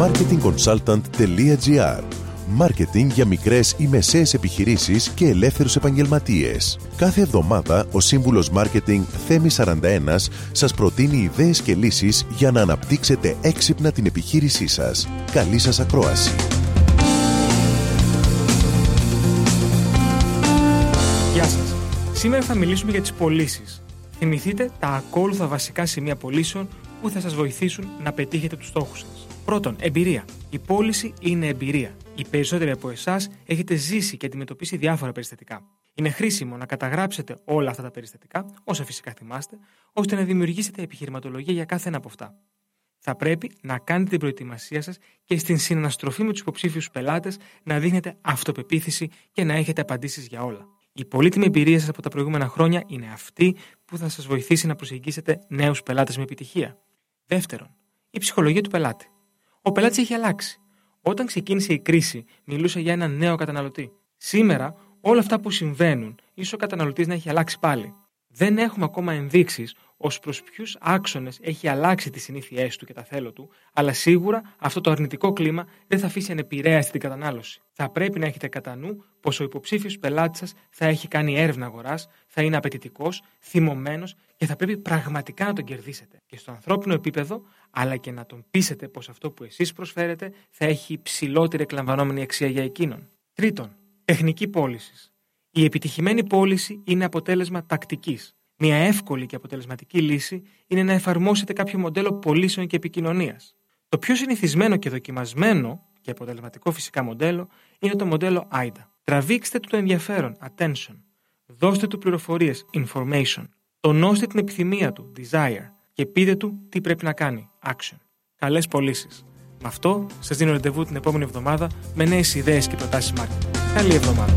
marketingconsultant.gr Μάρκετινγκ για μικρές ή μεσαίες επιχειρήσεις και ελεύθερους επαγγελματίες. Κάθε εβδομάδα ο σύμβουλος Μάρκετινγκ Θέμη 41 σας προτείνει ιδέες και λύσεις για να αναπτύξετε έξυπνα την επιχείρησή σας. Καλή σας ακρόαση. Γεια σας. Σήμερα θα μιλήσουμε για τις πωλήσεις. Θυμηθείτε τα ακόλουθα βασικά σημεία πωλήσεων που θα σας βοηθήσουν να πετύχετε τους στόχους σας. Πρώτον, εμπειρία. Η πώληση είναι εμπειρία. Οι περισσότεροι από εσάς έχετε ζήσει και αντιμετωπίσει διάφορα περιστατικά. Είναι χρήσιμο να καταγράψετε όλα αυτά τα περιστατικά, όσα φυσικά θυμάστε, ώστε να δημιουργήσετε επιχειρηματολογία για κάθε ένα από αυτά. Θα πρέπει να κάνετε την προετοιμασία σας και στην συναναστροφή με τους υποψήφιους πελάτες να δείχνετε αυτοπεποίθηση και να έχετε απαντήσεις για όλα. Η πολύτιμη εμπειρία σας από τα προηγούμενα χρόνια είναι αυτή που θα σας βοηθήσει να προσεγγίσετε νέους πελάτες με επιτυχία. Δεύτερον, η ψυχολογία του πελάτη. Ο πελάτης έχει αλλάξει. Όταν ξεκίνησε η κρίση, μιλούσε για έναν νέο καταναλωτή. Σήμερα, όλα αυτά που συμβαίνουν, ίσως ο καταναλωτής να έχει αλλάξει πάλι. Δεν έχουμε ακόμα ενδείξεις ως προς ποιους άξονες έχει αλλάξει τις συνήθειές του και τα θέλω του, αλλά σίγουρα αυτό το αρνητικό κλίμα δεν θα αφήσει ανεπηρέαστη την κατανάλωση. Θα πρέπει να έχετε κατά νου πως ο υποψήφιος πελάτης σας θα έχει κάνει έρευνα αγοράς, θα είναι απαιτητικός, θυμωμένος και θα πρέπει πραγματικά να τον κερδίσετε και στο ανθρώπινο επίπεδο, αλλά και να τον πείσετε πως αυτό που εσείς προσφέρετε θα έχει υψηλότερη εκλαμβανόμενη αξία για εκείνον. Τρίτον, τεχνική πώληση. Η επιτυχημένη πώληση είναι αποτέλεσμα τακτικής. Μια εύκολη και αποτελεσματική λύση είναι να εφαρμόσετε κάποιο μοντέλο πωλήσεων και επικοινωνίας. Το πιο συνηθισμένο και δοκιμασμένο και αποτελεσματικό φυσικά μοντέλο είναι το μοντέλο AIDA. Τραβήξτε του το ενδιαφέρον, attention. Δώστε του πληροφορίες, information. Τονώστε την επιθυμία του, desire. Και πείτε του τι πρέπει να κάνει, action. Καλές πωλήσεις. Με αυτό σας δίνω ραντεβού την επόμενη εβδομάδα με νέες ιδέες και προτάσεις marketing. Καλή εβδομάδα.